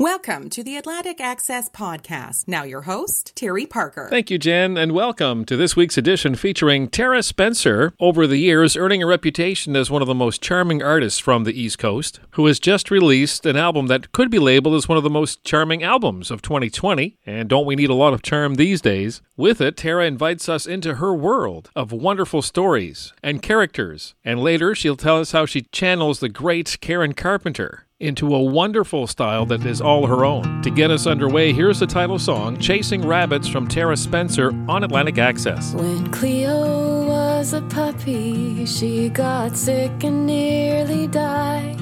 Welcome to the Atlantic Access Podcast. Now, your host, Terry Parker. Thank you, Jen, and welcome to this week's edition featuring Tara Spencer, over the years earning a reputation as one of the most charming artists from the East Coast, who has just released an album that could be labeled as one of the most charming albums of 2020. And don't we need a lot of charm these days? With it, Tara invites us into her world of wonderful stories and characters. And later, she'll tell us how she channels the great Karen Carpenter into a wonderful style that is all her own. To get us underway, here's the title song, Chasing Rabbits from Tara Spencer on Atlantic Access. When Cleo was a puppy, she got sick and nearly died.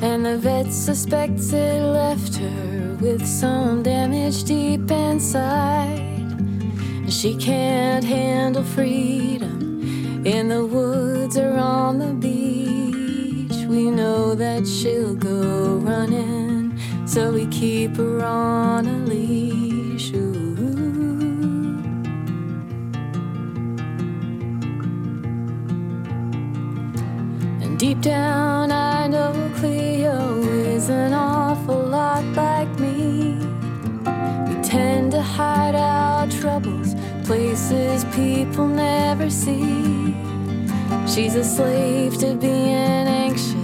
And the vet suspects it left her with some damage deep inside. She can't handle freedom in the woods or on the beach we know that she'll go running, so we keep her on a leash. Ooh. And deep down, I know Cleo is an awful lot like me. We tend to hide our troubles, places people never see. She's a slave to being anxious.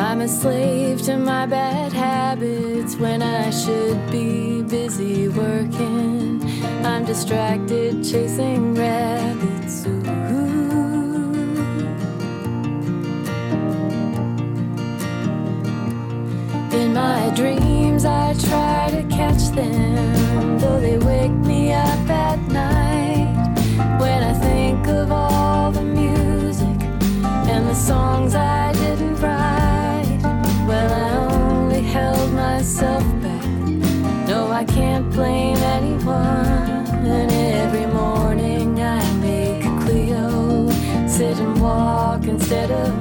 I'm a slave to my bad habits when I should be busy working. I'm distracted chasing rabbits. Ooh. In my dreams, I try to catch them, though they wake me up at night when I think of all the music and the songs I myself back. No, I can't blame anyone. And every morning I make Cleo sit and walk instead of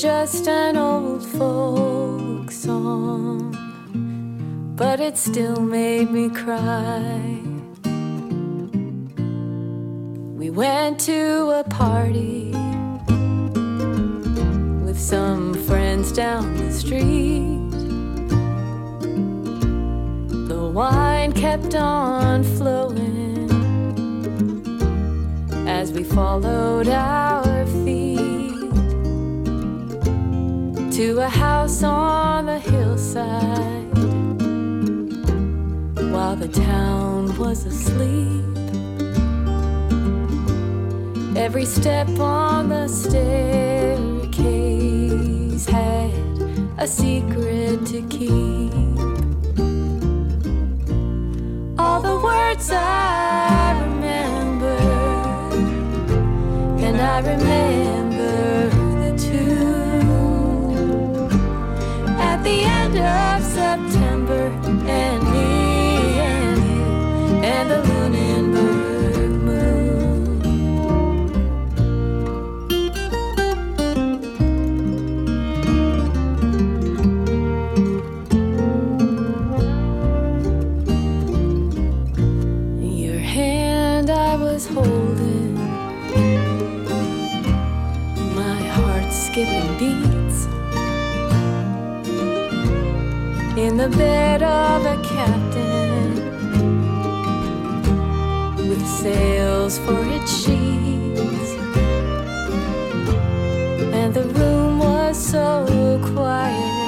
Just an old folk song, but it still made me cry. We went to a party with some friends down the street. The wine kept on flowing, as we followed our to a house on the hillside while the town was asleep. Every step on the staircase had a secret to keep. All the words I remember, and I remember end of September, the bed of a captain with sails for its sheets, and the room was so quiet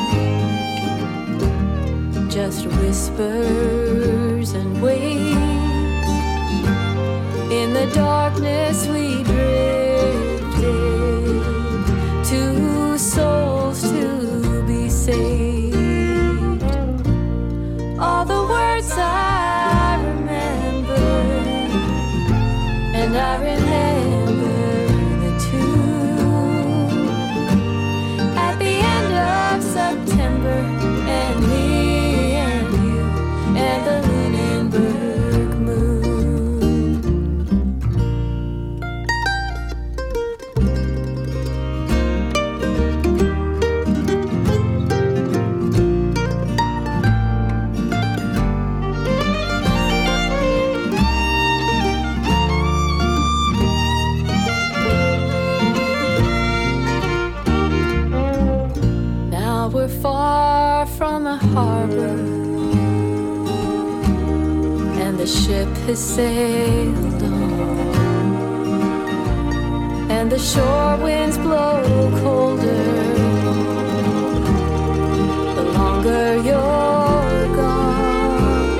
just whispers and waves. In the darkness, we has sailed on, and the shore winds blow colder. The longer you're gone,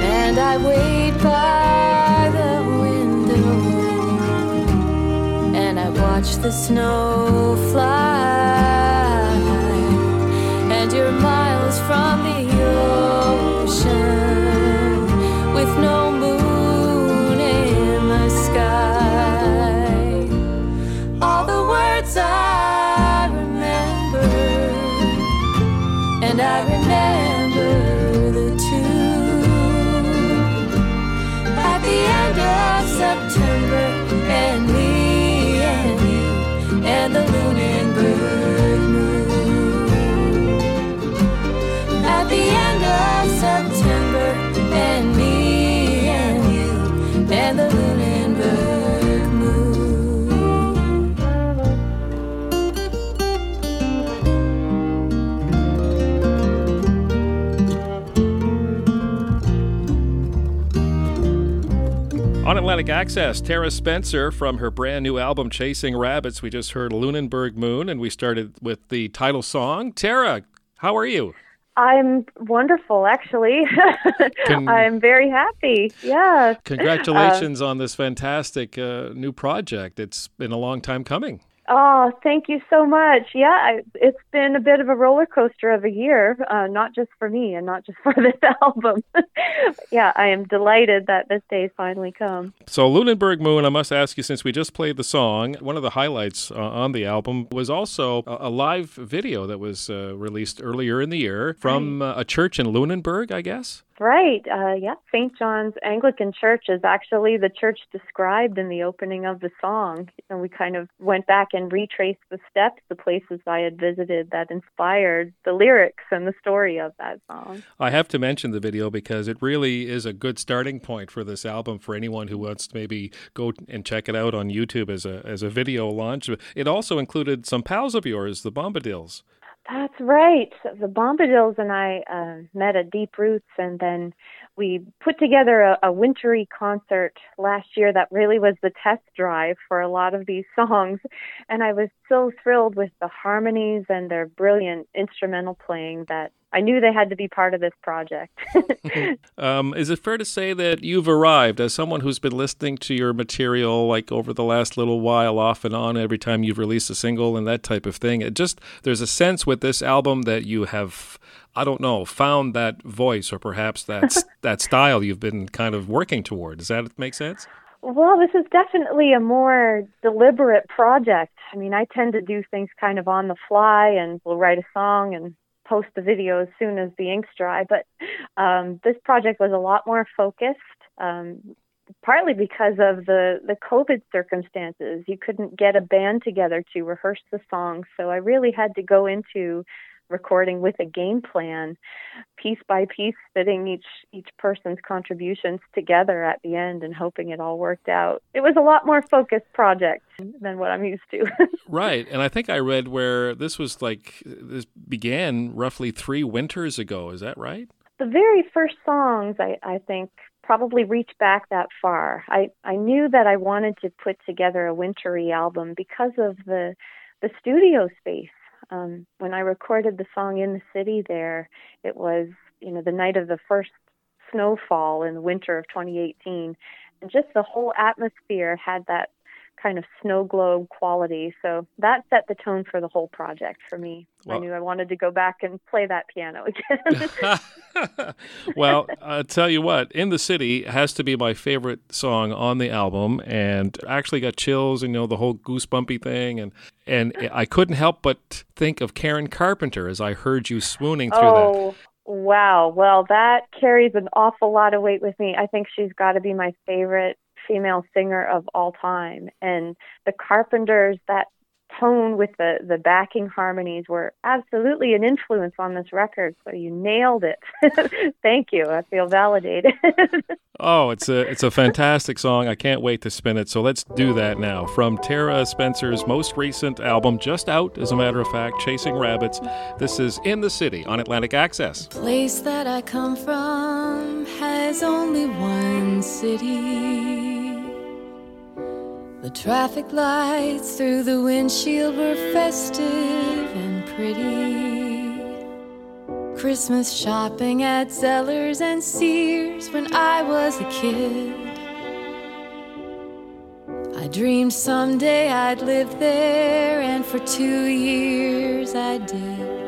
and I wait by the window and I watch the snow fly. Atlantic Access, Tara Spencer from her brand new album Chasing Rabbits. We just heard Lunenburg Moon and we started with the title song. Tara, how are you? I'm wonderful, actually. Can- I'm very happy. Yeah. Congratulations on this fantastic uh, new project. It's been a long time coming. Oh, thank you so much. Yeah, I, it's been a bit of a roller coaster of a year, uh, not just for me and not just for this album. yeah, I am delighted that this day's finally come. So, Lunenburg Moon, I must ask you, since we just played the song, one of the highlights uh, on the album was also a, a live video that was uh, released earlier in the year from uh, a church in Lunenburg, I guess. Right. Uh, yeah, St. John's Anglican Church is actually the church described in the opening of the song. And we kind of went back and retraced the steps, the places I had visited that inspired the lyrics and the story of that song. I have to mention the video because it really is a good starting point for this album for anyone who wants to maybe go and check it out on YouTube as a as a video launch. It also included some pals of yours, the Bombadils. That's right. The Bombadils and I uh, met at Deep Roots, and then we put together a, a wintry concert last year that really was the test drive for a lot of these songs. And I was so thrilled with the harmonies and their brilliant instrumental playing that I knew they had to be part of this project. um, is it fair to say that you've arrived as someone who's been listening to your material like over the last little while, off and on, every time you've released a single and that type of thing? It just there's a sense with this album that you have, I don't know, found that voice or perhaps that that style you've been kind of working toward. Does that make sense? Well, this is definitely a more deliberate project. I mean, I tend to do things kind of on the fly and we'll write a song and post the video as soon as the ink's dry. But um, this project was a lot more focused, um, partly because of the the COVID circumstances. You couldn't get a band together to rehearse the songs, so I really had to go into recording with a game plan, piece by piece, fitting each each person's contributions together at the end and hoping it all worked out. It was a lot more focused project than what I'm used to. right, and I think I read where this was like this began roughly three winters ago. Is that right? The very first songs, I, I think, probably reach back that far. I, I knew that I wanted to put together a wintry album because of the the studio space um, when I recorded the song in the city there, it was, you know, the night of the first snowfall in the winter of 2018. And just the whole atmosphere had that kind of snow globe quality. So that set the tone for the whole project for me. Well, I knew I wanted to go back and play that piano again. well, I'll tell you what, In the City has to be my favorite song on the album and actually got chills and you know the whole goosebumpy thing and and I couldn't help but think of Karen Carpenter as I heard you swooning through oh. that. Wow. Well, that carries an awful lot of weight with me. I think she's got to be my favorite female singer of all time. And the Carpenters, that tone with the the backing harmonies were absolutely an influence on this record. So you nailed it. Thank you. I feel validated. Oh it's a it's a fantastic song. I can't wait to spin it. So let's do that now. From tara spencer's most recent album just out as a matter of fact chasing rabbits this is in the city on atlantic access. The place that i come from has only one city the traffic lights through the windshield were festive and pretty. Christmas shopping at Zellers and Sears when I was a kid. I dreamed someday I'd live there, and for two years I did.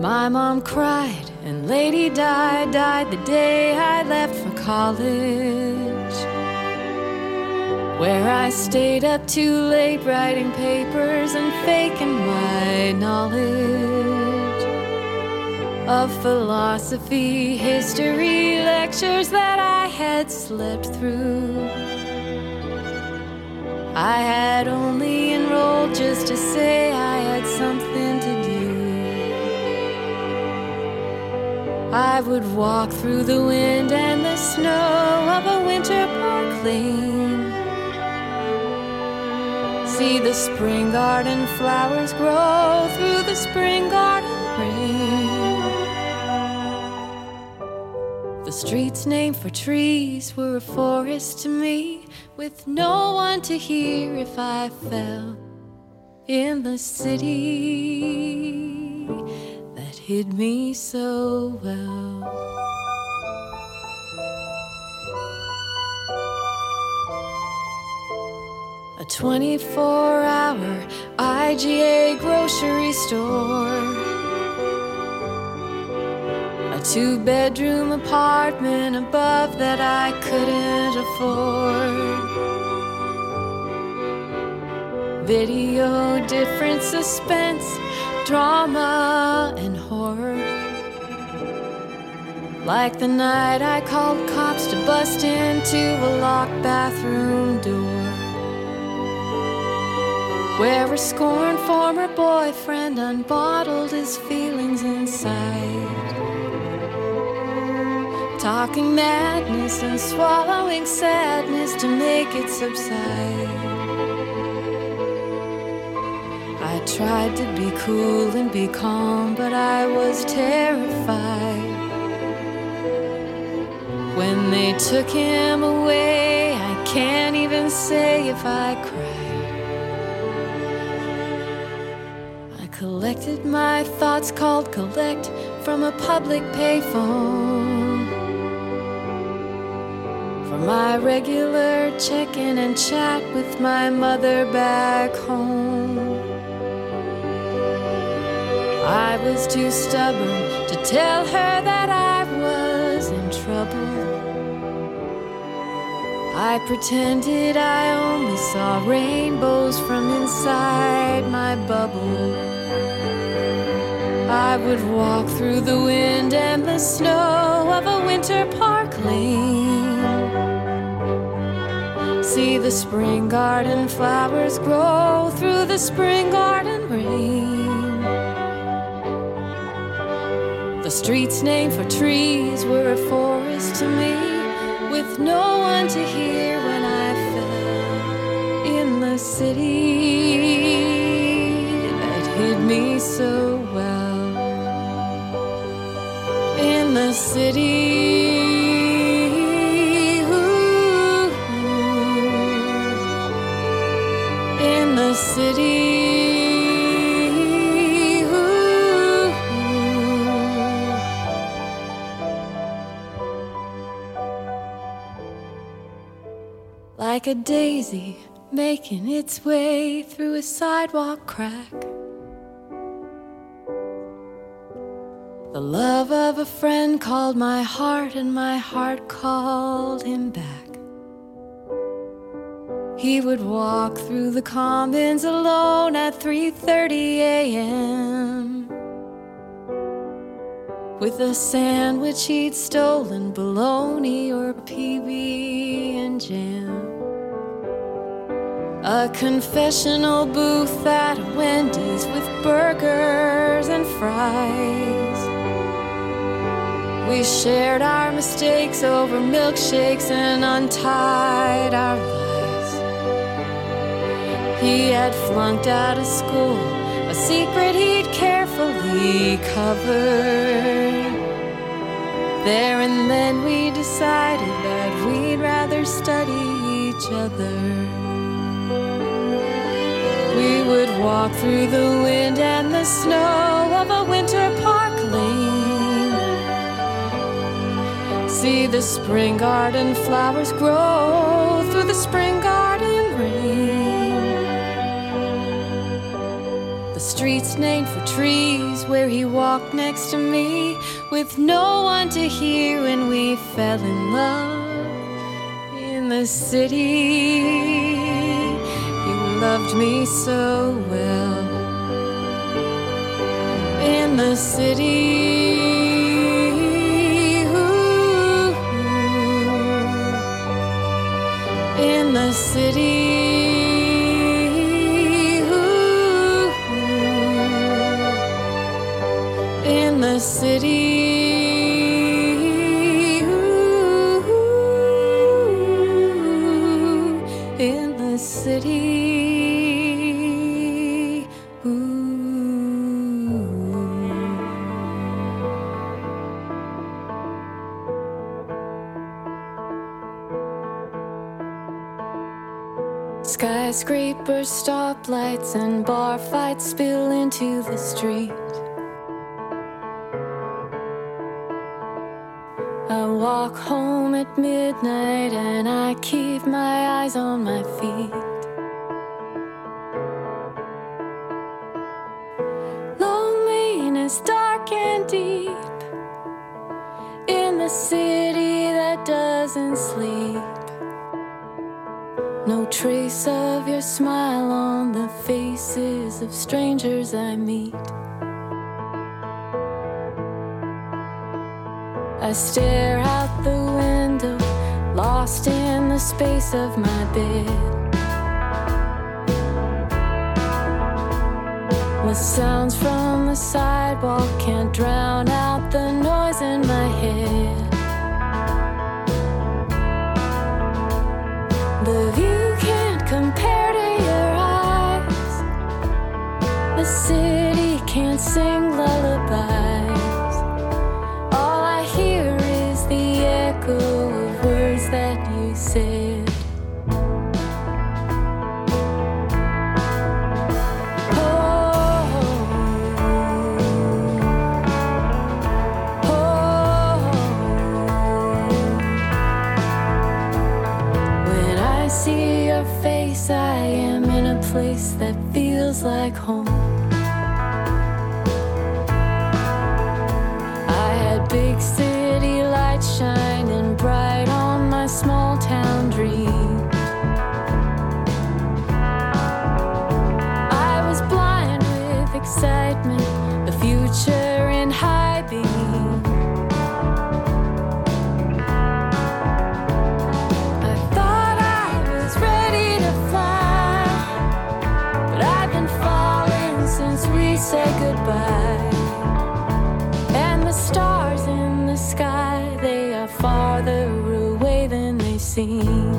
My mom cried, and Lady Di died the day I left for college where I stayed up too late writing papers and faking my knowledge of philosophy, history, lectures that I had slept through. I had only enrolled just to say I had something to do. I would walk through the wind and the snow of a winter park lane see the spring garden flowers grow through the spring garden rain. The streets named for trees were a forest to me, with no one to hear if I fell in the city that hid me so well. 24 hour IGA grocery store. A two bedroom apartment above that I couldn't afford. Video, different suspense, drama, and horror. Like the night I called cops to bust into a locked bathroom where a scorned former boyfriend unbottled his feelings inside. Talking madness and swallowing sadness to make it subside. I tried to be cool and be calm, but I was terrified. When they took him away, I can't even say if I cried. Collected my thoughts called collect from a public payphone. For my regular check in and chat with my mother back home. I was too stubborn to tell her that I was in trouble. I pretended I only saw rainbows from inside my bubble. I would walk through the wind and the snow of a winter park lane. See the spring garden flowers grow through the spring garden rain. The streets named for trees were a forest to me, with no one to hear when I fell in the city that hid me so In the city. ooh, in the city. ooh. Like a daisy making its way through a sidewalk crack. The love of a friend called my heart, and my heart called him back. He would walk through the commons alone at 3:30 a.m. with a sandwich he'd stolen, bologna or PB and jam. A confessional booth at Wendy's with burgers and fries. We shared our mistakes over milkshakes and untied our lies. He had flunked out of school, a secret he'd carefully covered. There and then we decided that we'd rather study each other. We would walk through the wind and the snow of a winter park lane. See the spring garden flowers grow through the spring garden rain. The streets named for trees where he walked next to me with no one to hear when we fell in love in the city. He loved me so well in the city. Stoplights, and bar fights spill into the street. I walk home at midnight and I keep my eyes on my feet. Loneliness dark and deep in the city that doesn't sleep. No trace of smile on the faces of strangers I meet. I stare out the window, lost in the space of my bed. The sounds from the sidewalk can't drown out the noise in my head. City said goodbye. And the stars in the sky, they are farther away than they seem.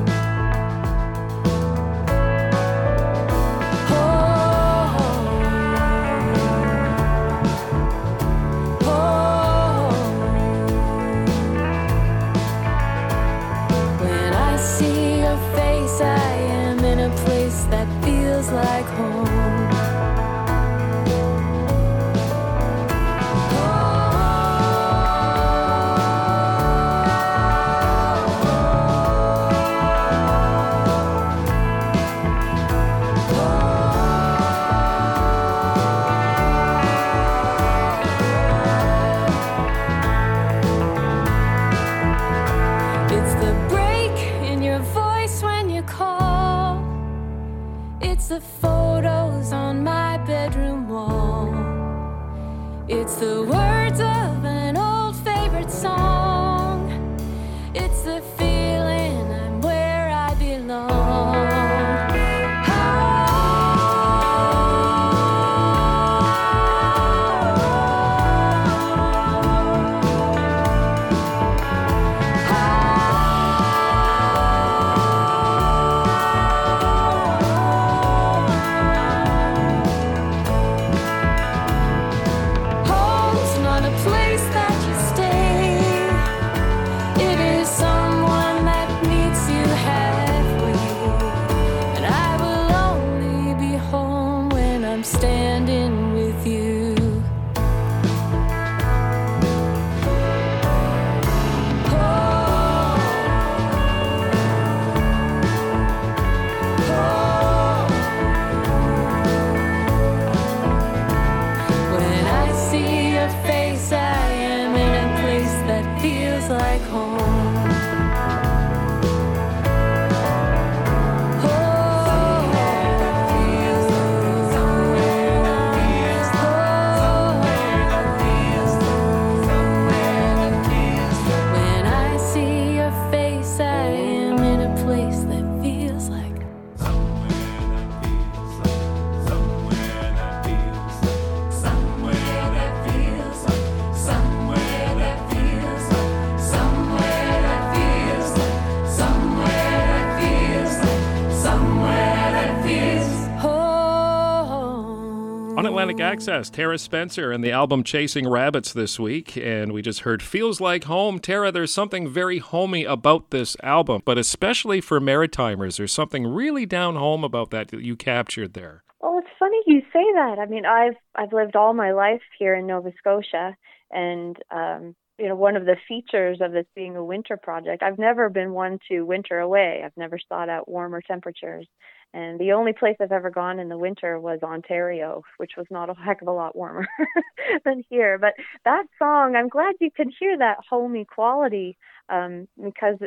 Atlantic Access, Tara Spencer and the album Chasing Rabbits this week, and we just heard Feels Like Home. Tara, there's something very homey about this album, but especially for Maritimers, there's something really down home about that that you captured there. Well, it's funny you say that. I mean, I've I've lived all my life here in Nova Scotia, and um, you know, one of the features of this being a winter project, I've never been one to winter away. I've never sought out warmer temperatures, and the only place I've ever gone in the winter was Ontario, which was not a heck of a lot warmer than here. But that song, I'm glad you could hear that homey quality um, because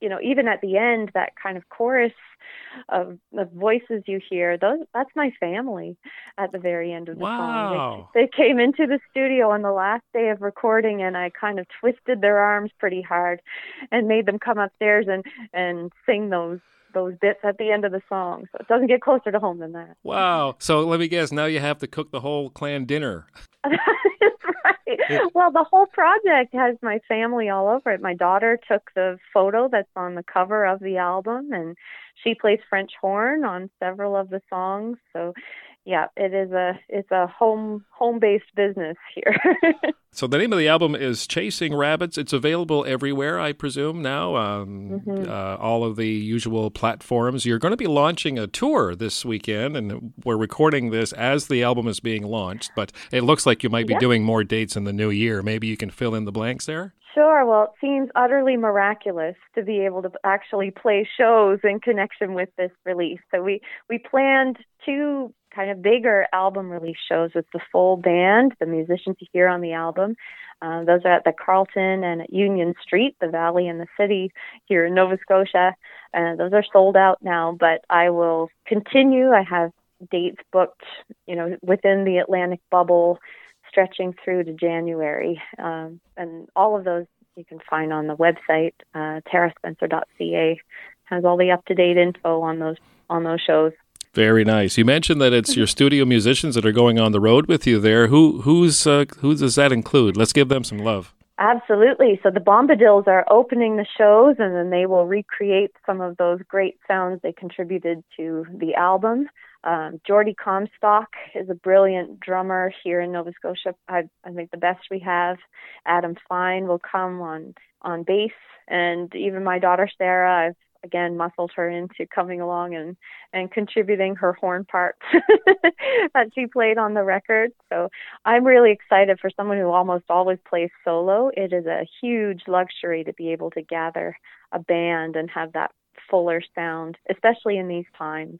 you know, even at the end, that kind of chorus of, of voices you hear, those that's my family at the very end of the Wow. song. They, they came into the studio on the last day of recording and I kind of twisted their arms pretty hard and made them come upstairs and, and sing those those bits at the end of the song. So it doesn't get closer to home than that. Wow. So let me guess, now you have to cook the whole clan dinner. Right. Well, the whole project has my family all over it. My daughter took the photo that's on the cover of the album, and she plays French horn on several of the songs. So yeah, it is a it's a home home based business here. so the name of the album is Chasing Rabbits. It's available everywhere, I presume now. Um, mm-hmm. uh, all of the usual platforms. You're going to be launching a tour this weekend, and we're recording this as the album is being launched. But it looks like you might be doing more dates in the new year. Maybe you can fill in the blanks there. Sure. Well, it seems utterly miraculous to be able to actually play shows in connection with this release. So we we planned two kind of bigger album release shows with the full band, the musicians you hear on the album. Uh, those are at the Carleton and Union Street, the Valley and the City here in Nova Scotia. Uh, those are sold out now, but I will continue. I have dates booked, you know, within the Atlantic bubble, stretching through to January, um, and all of those you can find on the website. Uh, TaraSpencer.ca has all the up to date info on those on those shows. Very nice. You mentioned that it's your studio musicians that are going on the road with you there. Who who's uh, who does that include? Let's give them some love. Absolutely. So the Bombadils are opening the shows, and then they will recreate some of those great sounds they contributed to the album. Um, Jordy Comstock is a brilliant drummer here in Nova Scotia. I, I think the best we have. Adam Fine will come on on bass, and even my daughter Sarah. I've again muscled her into coming along and and contributing her horn parts that she played on the record. So i'm really excited for someone who almost always plays solo. It is a huge luxury to be able to gather a band and have that fuller sound, especially in these times.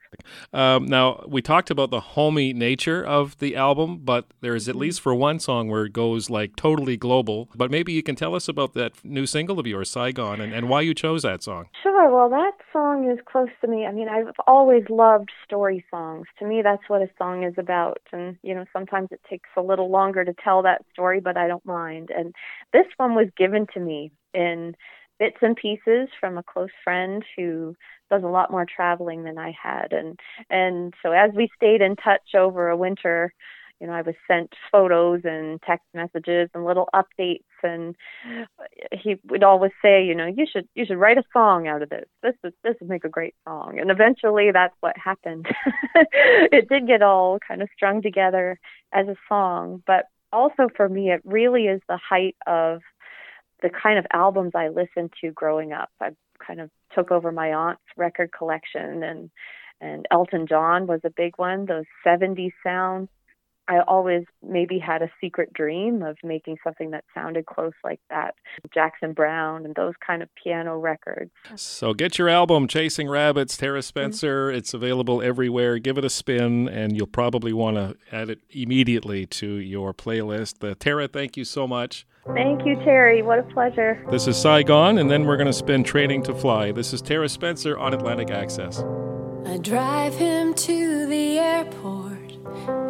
Um, now, we talked about the homey nature of the album, but there's at mm-hmm. least for one song where it goes like totally global. But maybe you can tell us about that new single of yours, Saigon, and, and why you chose that song. Sure. Well, that song is close to me. I mean, I've always loved story songs. To me, that's what a song is about. And, you know, sometimes it takes a little longer to tell that story, but I don't mind. And this one was given to me in bits and pieces from a close friend who does a lot more traveling than I had. And and so as we stayed in touch over a winter you know I was sent photos and text messages and little updates. And he would always say you know you should you should write a song out of this. This is this would make a great song. And eventually that's what happened. It did get all kind of strung together as a song. But also for me it really is the height of the kind of albums I listened to growing up. I kind of took over my aunt's record collection and and Elton John was a big one, those 70s sounds. I always maybe had a secret dream of making something that sounded close like that. Jackson Browne and those kind of piano records. So get your album, Chasing Rabbits, Tara Spencer. Mm-hmm. It's available everywhere. Give it a spin, and you'll probably want to add it immediately to your playlist. Uh, Tara, thank you so much. Thank you, Terry. What a pleasure. This is Saigon, and then we're going to spin Training to Fly. This is Tara Spencer on Atlantic Access. I drive him to the airport,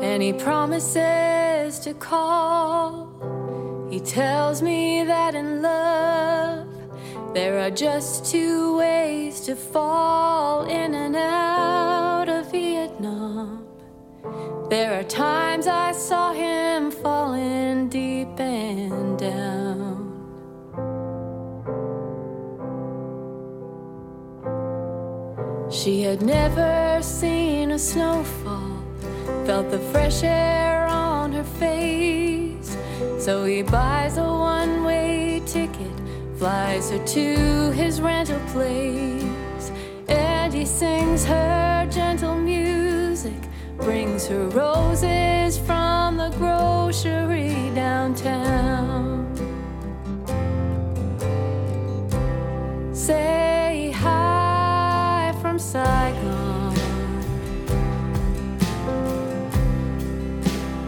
and he promises to call. He tells me that in love, there are just two ways to fall in and out of Vietnam. There are times I saw him falling deep and down. She had never seen a snowfall, felt the fresh air on her face. So he buys a one way ticket, flies her to his rental place, and he sings her gentle music brings her roses from the grocery downtown. Say hi from Saigon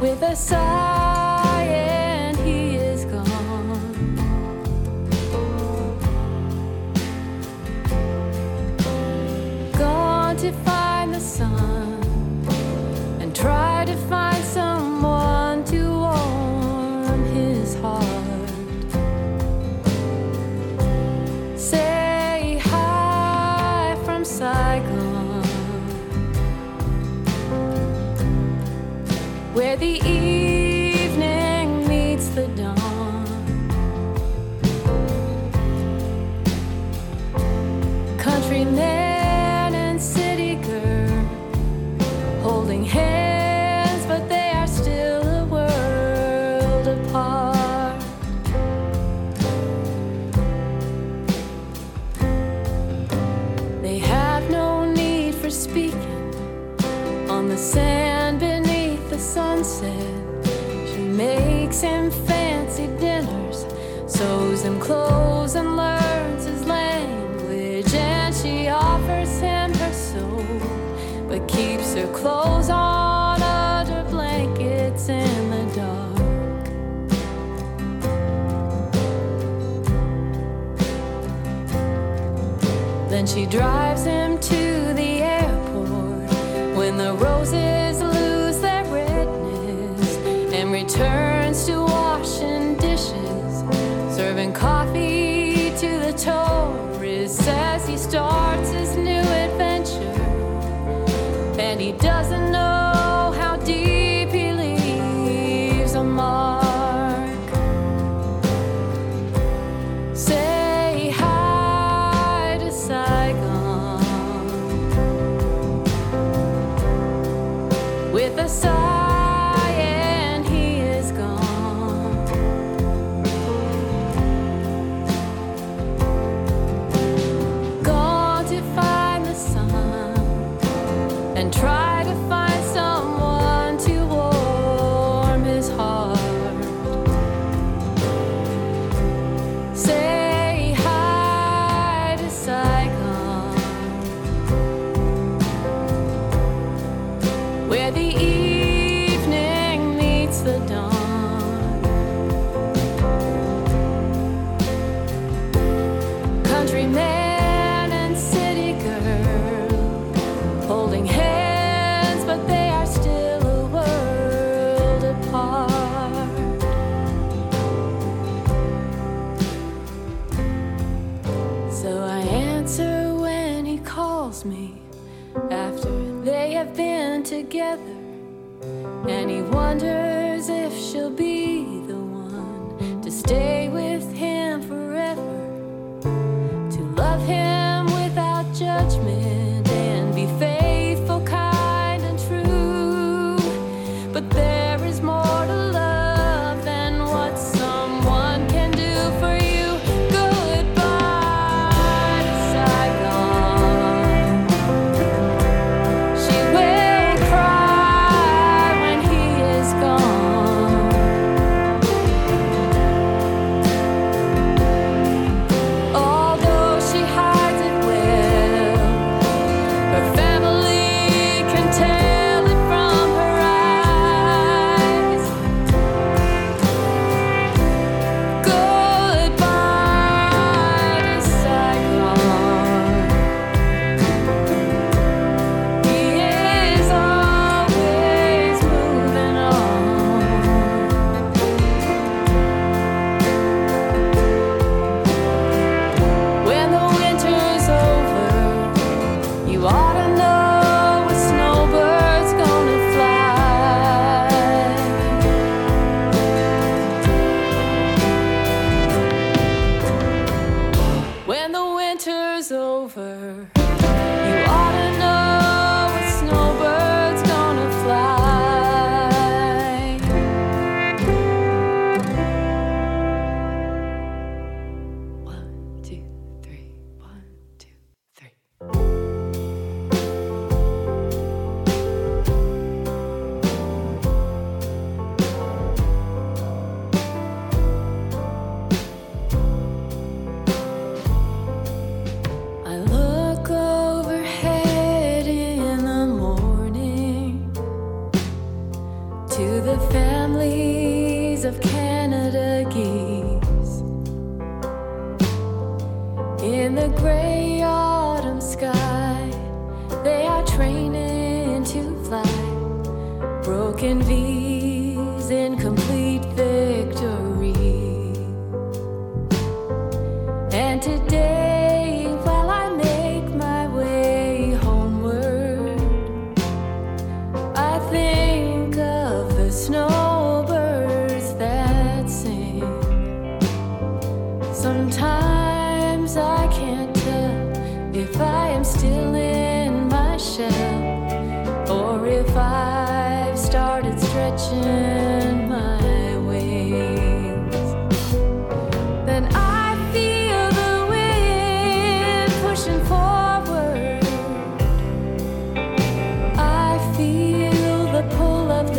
with a sigh,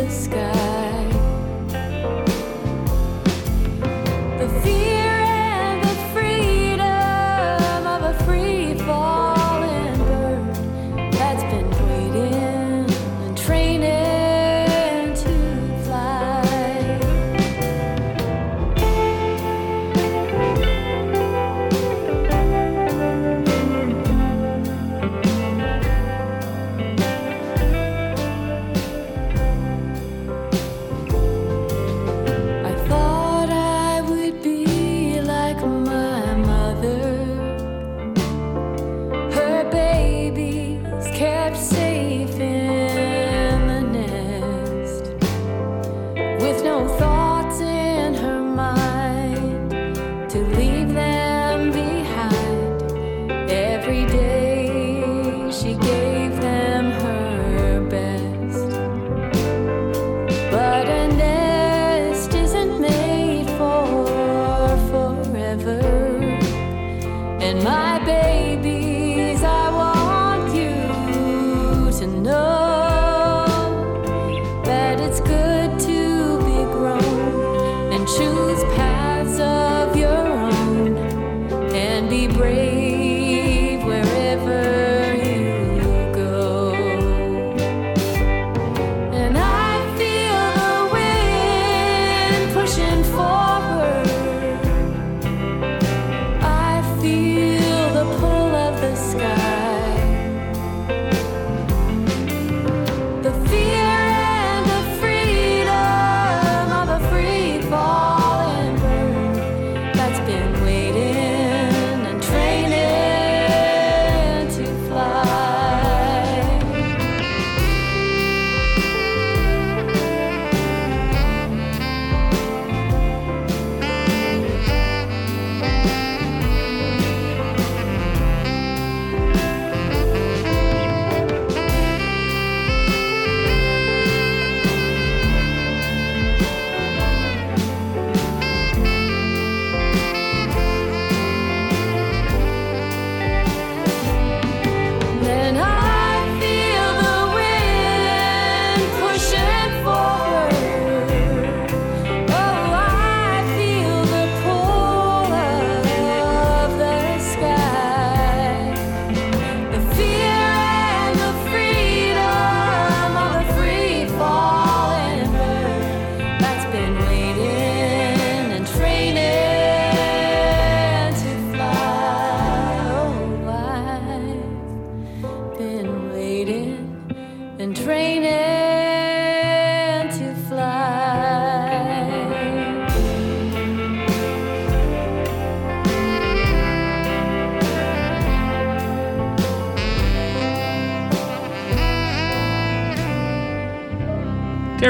the sky.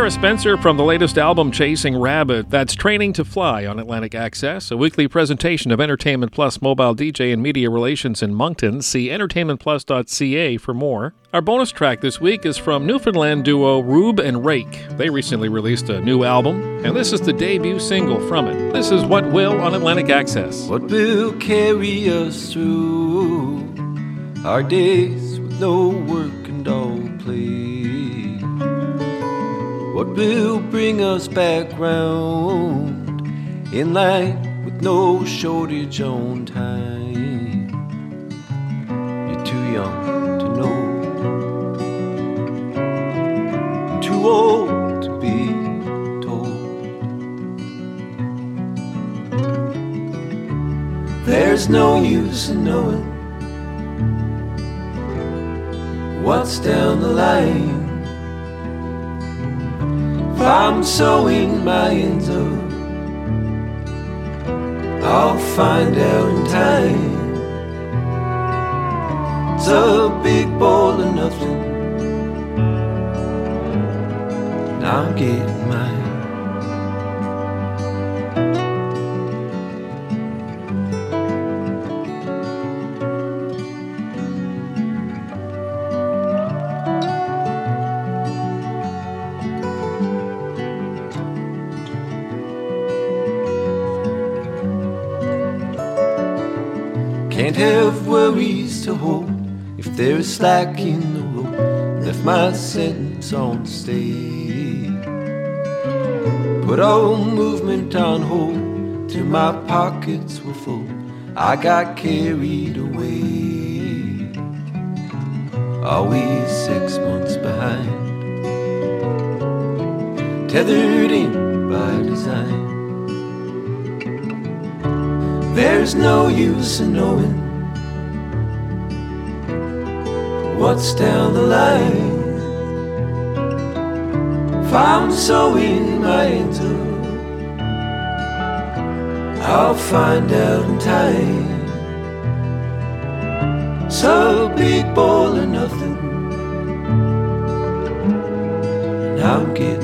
Tara Spencer from the latest album Chasing Rabbit. That's Training to Fly on Atlantic Access, a weekly presentation of Entertainment Plus mobile DJ and media relations in Moncton. See entertainmentplus.ca for more. Our bonus track this week is from Newfoundland duo Rube and Rake. They recently released a new album, and this is the debut single from it. This is What Will on Atlantic Access. What will carry us through our days with no work and all play? What will bring us back round in line with no shortage on time? You're too young to know, too old to be told. There's no use in knowing what's down the line. I'm sowing my ends up, I'll find out in time. It's a big bowl of nothing, and I'm getting mine. Can't have worries to hold if there's slack in the road. Left my sentence on stay. Put all movement on hold till my pockets were full. I got carried away. Always six months behind. Tethered in by design. There's no use in knowing what's down the line. If I'm sowing my up, I'll find out in time. So big bowl of nothing, and I'm getting